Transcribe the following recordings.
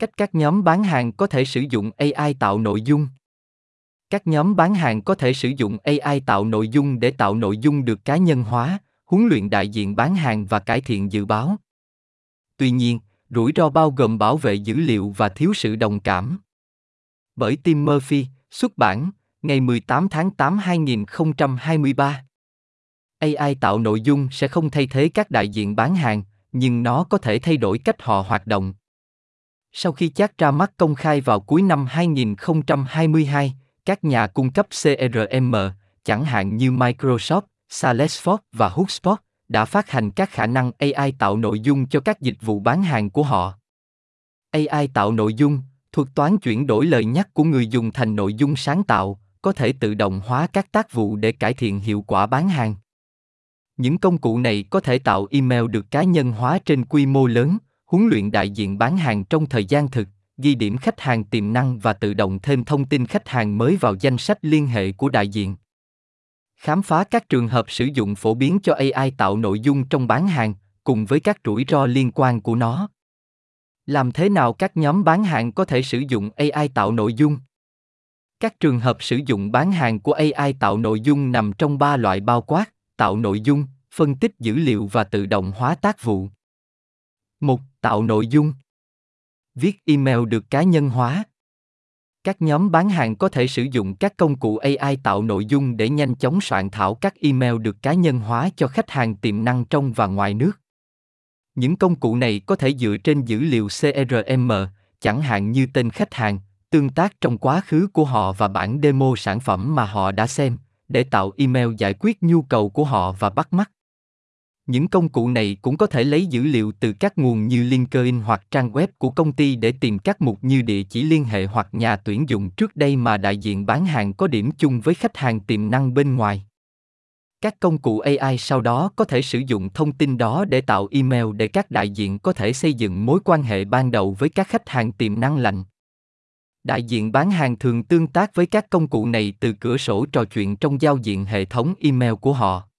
Cách các nhóm bán hàng có thể sử dụng AI tạo nội dung. Các nhóm bán hàng có thể sử dụng AI tạo nội dung để tạo nội dung được cá nhân hóa, huấn luyện đại diện bán hàng và cải thiện dự báo. Tuy nhiên, rủi ro bao gồm bảo vệ dữ liệu và thiếu sự đồng cảm. Bởi Tim Murphy, xuất bản, ngày 18 tháng 8 2023. AI tạo nội dung sẽ không thay thế các đại diện bán hàng, nhưng nó có thể thay đổi cách họ hoạt động. Sau khi chat ra mắt công khai vào cuối năm 2022, các nhà cung cấp CRM, chẳng hạn như Microsoft, Salesforce và HubSpot, đã phát hành các khả năng AI tạo nội dung cho các dịch vụ bán hàng của họ. AI tạo nội dung, thuật toán chuyển đổi lời nhắc của người dùng thành nội dung sáng tạo, có thể tự động hóa các tác vụ để cải thiện hiệu quả bán hàng. Những công cụ này có thể tạo email được cá nhân hóa trên quy mô lớn, huấn luyện đại diện bán hàng trong thời gian thực, ghi điểm khách hàng tiềm năng và tự động thêm thông tin khách hàng mới vào danh sách liên hệ của đại diện. Khám phá các trường hợp sử dụng phổ biến cho AI tạo nội dung trong bán hàng, cùng với các rủi ro liên quan của nó. Làm thế nào các nhóm bán hàng có thể sử dụng AI tạo nội dung? Các trường hợp sử dụng bán hàng của AI tạo nội dung nằm trong ba loại bao quát: tạo nội dung, phân tích dữ liệu và tự động hóa tác vụ. Một, tạo nội dung. Viết email được cá nhân hóa. Các nhóm bán hàng có thể sử dụng các công cụ AI tạo nội dung để nhanh chóng soạn thảo các email được cá nhân hóa cho khách hàng tiềm năng trong và ngoài nước. Những công cụ này có thể dựa trên dữ liệu CRM, chẳng hạn như tên khách hàng, tương tác trong quá khứ của họ và bản demo sản phẩm mà họ đã xem, để tạo email giải quyết nhu cầu của họ và bắt mắt. Những công cụ này cũng có thể lấy dữ liệu từ các nguồn như LinkedIn hoặc trang web của công ty để tìm các mục như địa chỉ liên hệ hoặc nhà tuyển dụng trước đây mà đại diện bán hàng có điểm chung với khách hàng tiềm năng bên ngoài. Các công cụ AI sau đó có thể sử dụng thông tin đó để tạo email để các đại diện có thể xây dựng mối quan hệ ban đầu với các khách hàng tiềm năng lành. Đại diện bán hàng thường tương tác với các công cụ này từ cửa sổ trò chuyện trong giao diện hệ thống email của họ.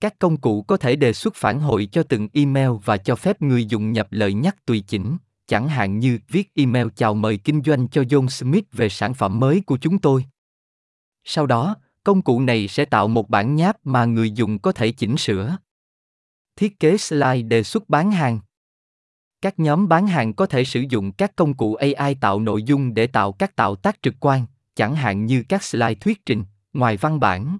Các công cụ có thể đề xuất phản hồi cho từng email và cho phép người dùng nhập lời nhắc tùy chỉnh, chẳng hạn như viết email chào mời kinh doanh cho John Smith về sản phẩm mới của chúng tôi. Sau đó, công cụ này sẽ tạo một bản nháp mà người dùng có thể chỉnh sửa. Thiết kế slide đề xuất bán hàng. Các nhóm bán hàng có thể sử dụng các công cụ AI tạo nội dung để tạo các tạo tác trực quan, chẳng hạn như các slide thuyết trình, ngoài văn bản.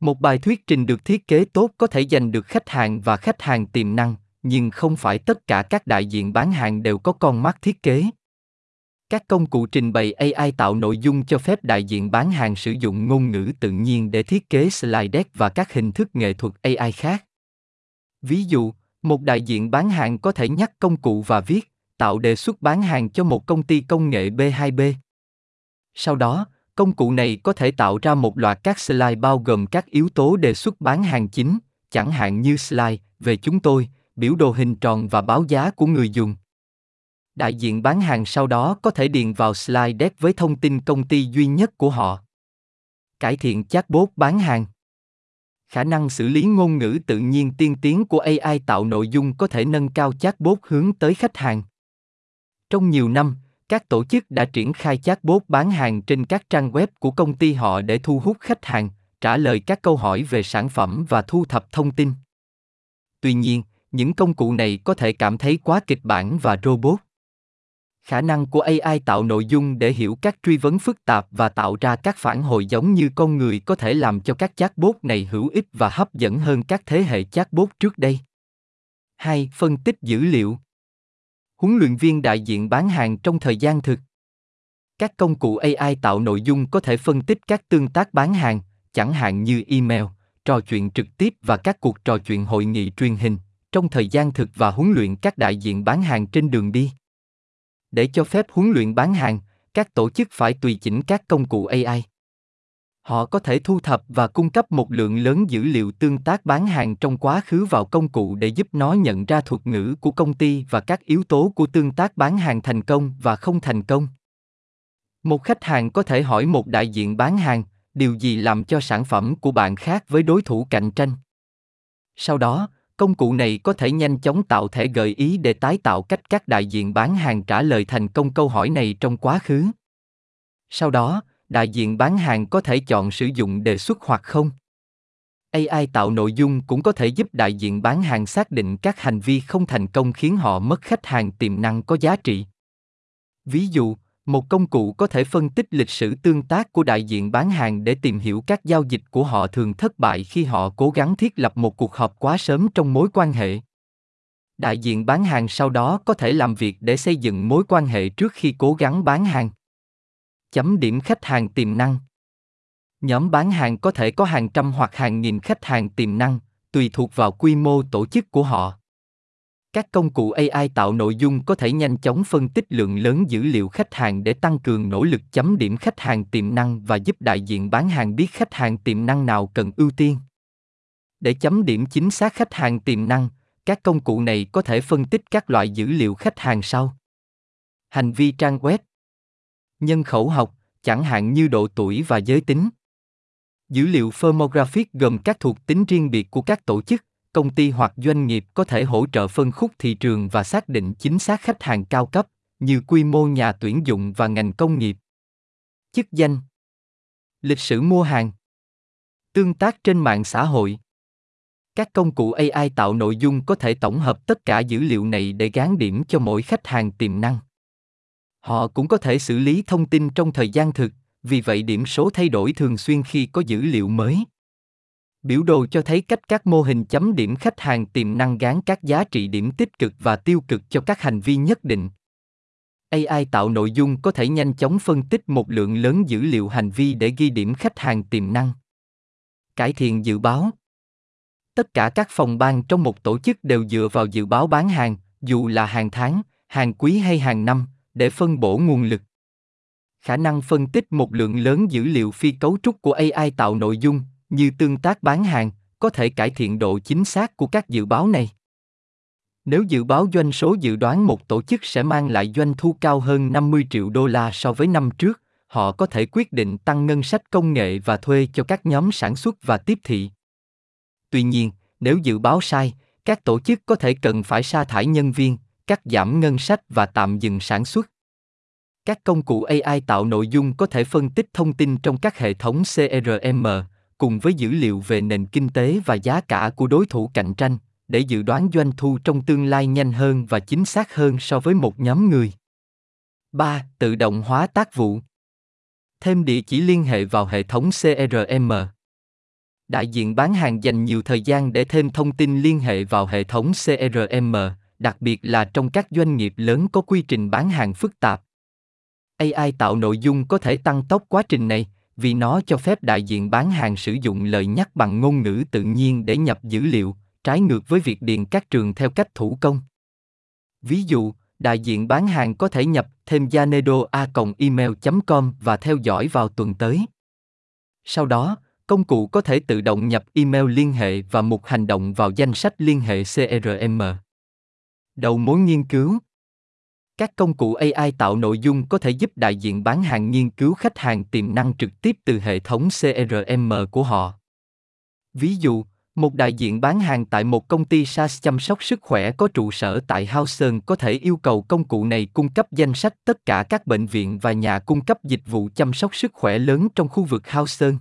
Một bài thuyết trình được thiết kế tốt có thể giành được khách hàng và khách hàng tiềm năng, nhưng không phải tất cả các đại diện bán hàng đều có con mắt thiết kế. Các công cụ trình bày AI tạo nội dung cho phép đại diện bán hàng sử dụng ngôn ngữ tự nhiên để thiết kế slide deck và các hình thức nghệ thuật AI khác. Ví dụ, một đại diện bán hàng có thể nhắc công cụ và viết, tạo đề xuất bán hàng cho một công ty công nghệ B2B. Sau đó, công cụ này có thể tạo ra một loạt các slide bao gồm các yếu tố đề xuất bán hàng chính, chẳng hạn như slide về chúng tôi, biểu đồ hình tròn và báo giá của người dùng. Đại diện bán hàng sau đó có thể điền vào slide deck với thông tin công ty duy nhất của họ. Cải thiện chatbot bán hàng khả năng xử lý ngôn ngữ tự nhiên tiên tiến của AI tạo nội dung có thể nâng cao chatbot hướng tới khách hàng. Trong nhiều năm, các tổ chức đã triển khai chatbot bán hàng trên các trang web của công ty họ để thu hút khách hàng, trả lời các câu hỏi về sản phẩm và thu thập thông tin. Tuy nhiên, những công cụ này có thể cảm thấy quá kịch bản và robot khả năng của ai tạo nội dung để hiểu các truy vấn phức tạp và tạo ra các phản hồi giống như con người có thể làm cho các chatbot này hữu ích và hấp dẫn hơn các thế hệ chatbot trước đây 2. Phân tích dữ liệu Huấn luyện viên đại diện bán hàng trong thời gian thực Các công cụ AI tạo nội dung có thể phân tích các tương tác bán hàng, chẳng hạn như email, trò chuyện trực tiếp và các cuộc trò chuyện hội nghị truyền hình, trong thời gian thực và huấn luyện các đại diện bán hàng trên đường đi để cho phép huấn luyện bán hàng, các tổ chức phải tùy chỉnh các công cụ AI. Họ có thể thu thập và cung cấp một lượng lớn dữ liệu tương tác bán hàng trong quá khứ vào công cụ để giúp nó nhận ra thuật ngữ của công ty và các yếu tố của tương tác bán hàng thành công và không thành công. Một khách hàng có thể hỏi một đại diện bán hàng, điều gì làm cho sản phẩm của bạn khác với đối thủ cạnh tranh. Sau đó, Công cụ này có thể nhanh chóng tạo thể gợi ý để tái tạo cách các đại diện bán hàng trả lời thành công câu hỏi này trong quá khứ. Sau đó, đại diện bán hàng có thể chọn sử dụng đề xuất hoặc không. AI tạo nội dung cũng có thể giúp đại diện bán hàng xác định các hành vi không thành công khiến họ mất khách hàng tiềm năng có giá trị. Ví dụ, một công cụ có thể phân tích lịch sử tương tác của đại diện bán hàng để tìm hiểu các giao dịch của họ thường thất bại khi họ cố gắng thiết lập một cuộc họp quá sớm trong mối quan hệ. Đại diện bán hàng sau đó có thể làm việc để xây dựng mối quan hệ trước khi cố gắng bán hàng. Chấm điểm khách hàng tiềm năng. Nhóm bán hàng có thể có hàng trăm hoặc hàng nghìn khách hàng tiềm năng, tùy thuộc vào quy mô tổ chức của họ. Các công cụ AI tạo nội dung có thể nhanh chóng phân tích lượng lớn dữ liệu khách hàng để tăng cường nỗ lực chấm điểm khách hàng tiềm năng và giúp đại diện bán hàng biết khách hàng tiềm năng nào cần ưu tiên. Để chấm điểm chính xác khách hàng tiềm năng, các công cụ này có thể phân tích các loại dữ liệu khách hàng sau. Hành vi trang web, nhân khẩu học, chẳng hạn như độ tuổi và giới tính. Dữ liệu firmographic gồm các thuộc tính riêng biệt của các tổ chức, công ty hoặc doanh nghiệp có thể hỗ trợ phân khúc thị trường và xác định chính xác khách hàng cao cấp, như quy mô nhà tuyển dụng và ngành công nghiệp. Chức danh Lịch sử mua hàng Tương tác trên mạng xã hội Các công cụ AI tạo nội dung có thể tổng hợp tất cả dữ liệu này để gán điểm cho mỗi khách hàng tiềm năng. Họ cũng có thể xử lý thông tin trong thời gian thực, vì vậy điểm số thay đổi thường xuyên khi có dữ liệu mới. Biểu đồ cho thấy cách các mô hình chấm điểm khách hàng tiềm năng gán các giá trị điểm tích cực và tiêu cực cho các hành vi nhất định. AI tạo nội dung có thể nhanh chóng phân tích một lượng lớn dữ liệu hành vi để ghi điểm khách hàng tiềm năng. Cải thiện dự báo Tất cả các phòng ban trong một tổ chức đều dựa vào dự báo bán hàng, dù là hàng tháng, hàng quý hay hàng năm, để phân bổ nguồn lực. Khả năng phân tích một lượng lớn dữ liệu phi cấu trúc của AI tạo nội dung, như tương tác bán hàng, có thể cải thiện độ chính xác của các dự báo này. Nếu dự báo doanh số dự đoán một tổ chức sẽ mang lại doanh thu cao hơn 50 triệu đô la so với năm trước, họ có thể quyết định tăng ngân sách công nghệ và thuê cho các nhóm sản xuất và tiếp thị. Tuy nhiên, nếu dự báo sai, các tổ chức có thể cần phải sa thải nhân viên, cắt giảm ngân sách và tạm dừng sản xuất. Các công cụ AI tạo nội dung có thể phân tích thông tin trong các hệ thống CRM, cùng với dữ liệu về nền kinh tế và giá cả của đối thủ cạnh tranh, để dự đoán doanh thu trong tương lai nhanh hơn và chính xác hơn so với một nhóm người. 3. Tự động hóa tác vụ. Thêm địa chỉ liên hệ vào hệ thống CRM. Đại diện bán hàng dành nhiều thời gian để thêm thông tin liên hệ vào hệ thống CRM, đặc biệt là trong các doanh nghiệp lớn có quy trình bán hàng phức tạp. AI tạo nội dung có thể tăng tốc quá trình này, vì nó cho phép đại diện bán hàng sử dụng lời nhắc bằng ngôn ngữ tự nhiên để nhập dữ liệu, trái ngược với việc điền các trường theo cách thủ công. Ví dụ, đại diện bán hàng có thể nhập thêm janedo a email.com và theo dõi vào tuần tới. Sau đó, công cụ có thể tự động nhập email liên hệ và mục hành động vào danh sách liên hệ CRM. Đầu mối nghiên cứu các công cụ AI tạo nội dung có thể giúp đại diện bán hàng nghiên cứu khách hàng tiềm năng trực tiếp từ hệ thống CRM của họ. Ví dụ, một đại diện bán hàng tại một công ty SaaS chăm sóc sức khỏe có trụ sở tại Houston có thể yêu cầu công cụ này cung cấp danh sách tất cả các bệnh viện và nhà cung cấp dịch vụ chăm sóc sức khỏe lớn trong khu vực Houston.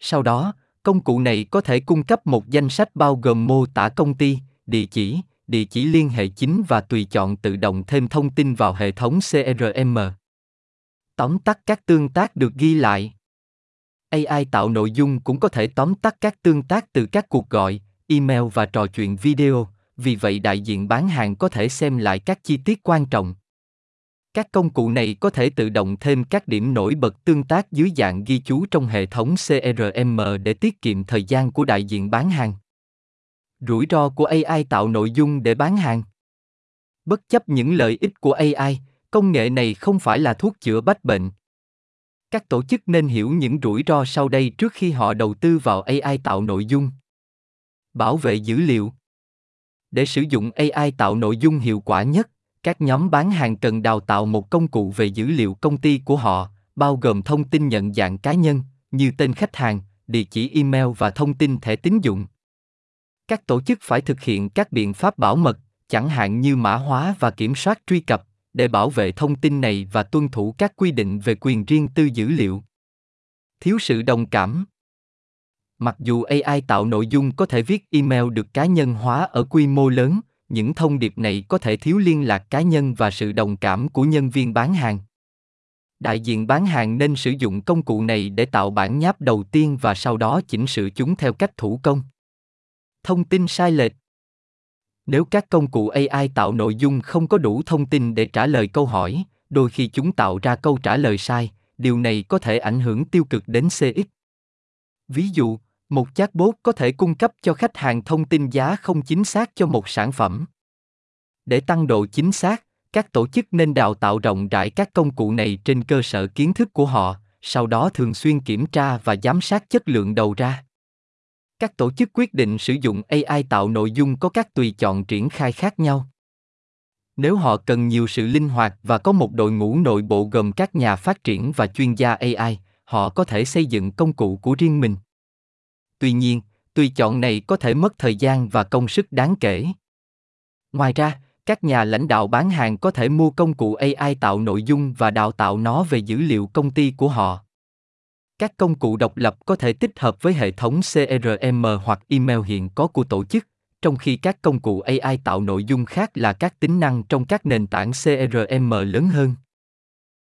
Sau đó, công cụ này có thể cung cấp một danh sách bao gồm mô tả công ty, địa chỉ, địa chỉ liên hệ chính và tùy chọn tự động thêm thông tin vào hệ thống CRM. Tóm tắt các tương tác được ghi lại. AI tạo nội dung cũng có thể tóm tắt các tương tác từ các cuộc gọi, email và trò chuyện video, vì vậy đại diện bán hàng có thể xem lại các chi tiết quan trọng. Các công cụ này có thể tự động thêm các điểm nổi bật tương tác dưới dạng ghi chú trong hệ thống CRM để tiết kiệm thời gian của đại diện bán hàng. Rủi ro của AI tạo nội dung để bán hàng. Bất chấp những lợi ích của AI, công nghệ này không phải là thuốc chữa bách bệnh. Các tổ chức nên hiểu những rủi ro sau đây trước khi họ đầu tư vào AI tạo nội dung. Bảo vệ dữ liệu. Để sử dụng AI tạo nội dung hiệu quả nhất, các nhóm bán hàng cần đào tạo một công cụ về dữ liệu công ty của họ, bao gồm thông tin nhận dạng cá nhân như tên khách hàng, địa chỉ email và thông tin thẻ tín dụng các tổ chức phải thực hiện các biện pháp bảo mật, chẳng hạn như mã hóa và kiểm soát truy cập, để bảo vệ thông tin này và tuân thủ các quy định về quyền riêng tư dữ liệu. Thiếu sự đồng cảm Mặc dù AI tạo nội dung có thể viết email được cá nhân hóa ở quy mô lớn, những thông điệp này có thể thiếu liên lạc cá nhân và sự đồng cảm của nhân viên bán hàng. Đại diện bán hàng nên sử dụng công cụ này để tạo bản nháp đầu tiên và sau đó chỉnh sửa chúng theo cách thủ công. Thông tin sai lệch Nếu các công cụ AI tạo nội dung không có đủ thông tin để trả lời câu hỏi, đôi khi chúng tạo ra câu trả lời sai, điều này có thể ảnh hưởng tiêu cực đến CX. Ví dụ, một chatbot có thể cung cấp cho khách hàng thông tin giá không chính xác cho một sản phẩm. Để tăng độ chính xác, các tổ chức nên đào tạo rộng rãi các công cụ này trên cơ sở kiến thức của họ, sau đó thường xuyên kiểm tra và giám sát chất lượng đầu ra. Các tổ chức quyết định sử dụng AI tạo nội dung có các tùy chọn triển khai khác nhau. Nếu họ cần nhiều sự linh hoạt và có một đội ngũ nội bộ gồm các nhà phát triển và chuyên gia AI, họ có thể xây dựng công cụ của riêng mình. Tuy nhiên, tùy chọn này có thể mất thời gian và công sức đáng kể. Ngoài ra, các nhà lãnh đạo bán hàng có thể mua công cụ AI tạo nội dung và đào tạo nó về dữ liệu công ty của họ. Các công cụ độc lập có thể tích hợp với hệ thống CRM hoặc email hiện có của tổ chức, trong khi các công cụ AI tạo nội dung khác là các tính năng trong các nền tảng CRM lớn hơn.